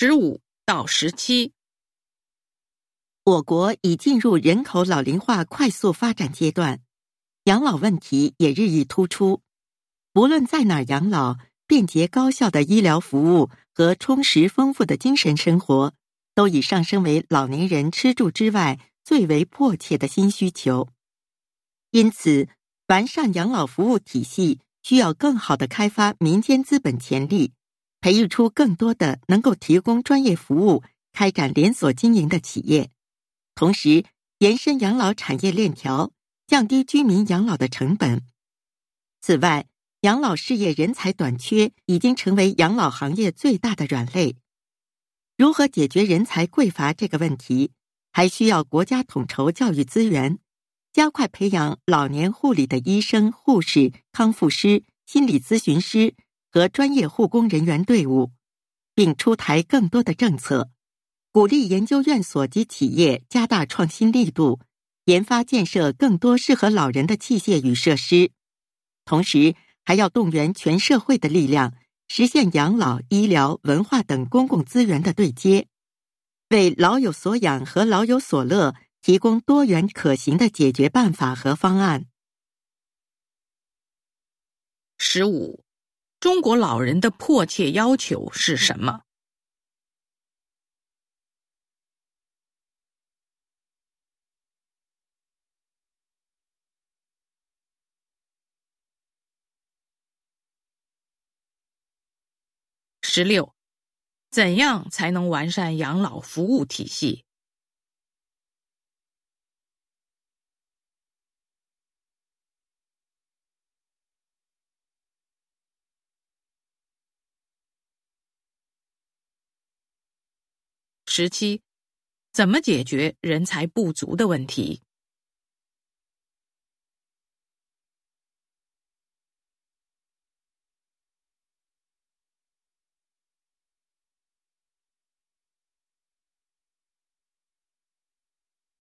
十五到十七，我国已进入人口老龄化快速发展阶段，养老问题也日益突出。无论在哪儿养老，便捷高效的医疗服务和充实丰富的精神生活，都已上升为老年人吃住之外最为迫切的新需求。因此，完善养老服务体系，需要更好的开发民间资本潜力。培育出更多的能够提供专业服务、开展连锁经营的企业，同时延伸养老产业链条，降低居民养老的成本。此外，养老事业人才短缺已经成为养老行业最大的软肋。如何解决人才匮乏这个问题，还需要国家统筹教育资源，加快培养老年护理的医生、护士、康复师、心理咨询师。和专业护工人员队伍，并出台更多的政策，鼓励研究院所及企业加大创新力度，研发建设更多适合老人的器械与设施。同时，还要动员全社会的力量，实现养老、医疗、文化等公共资源的对接，为老有所养和老有所乐提供多元可行的解决办法和方案。十五。中国老人的迫切要求是什么？十六，怎样才能完善养老服务体系？十七，怎么解决人才不足的问题？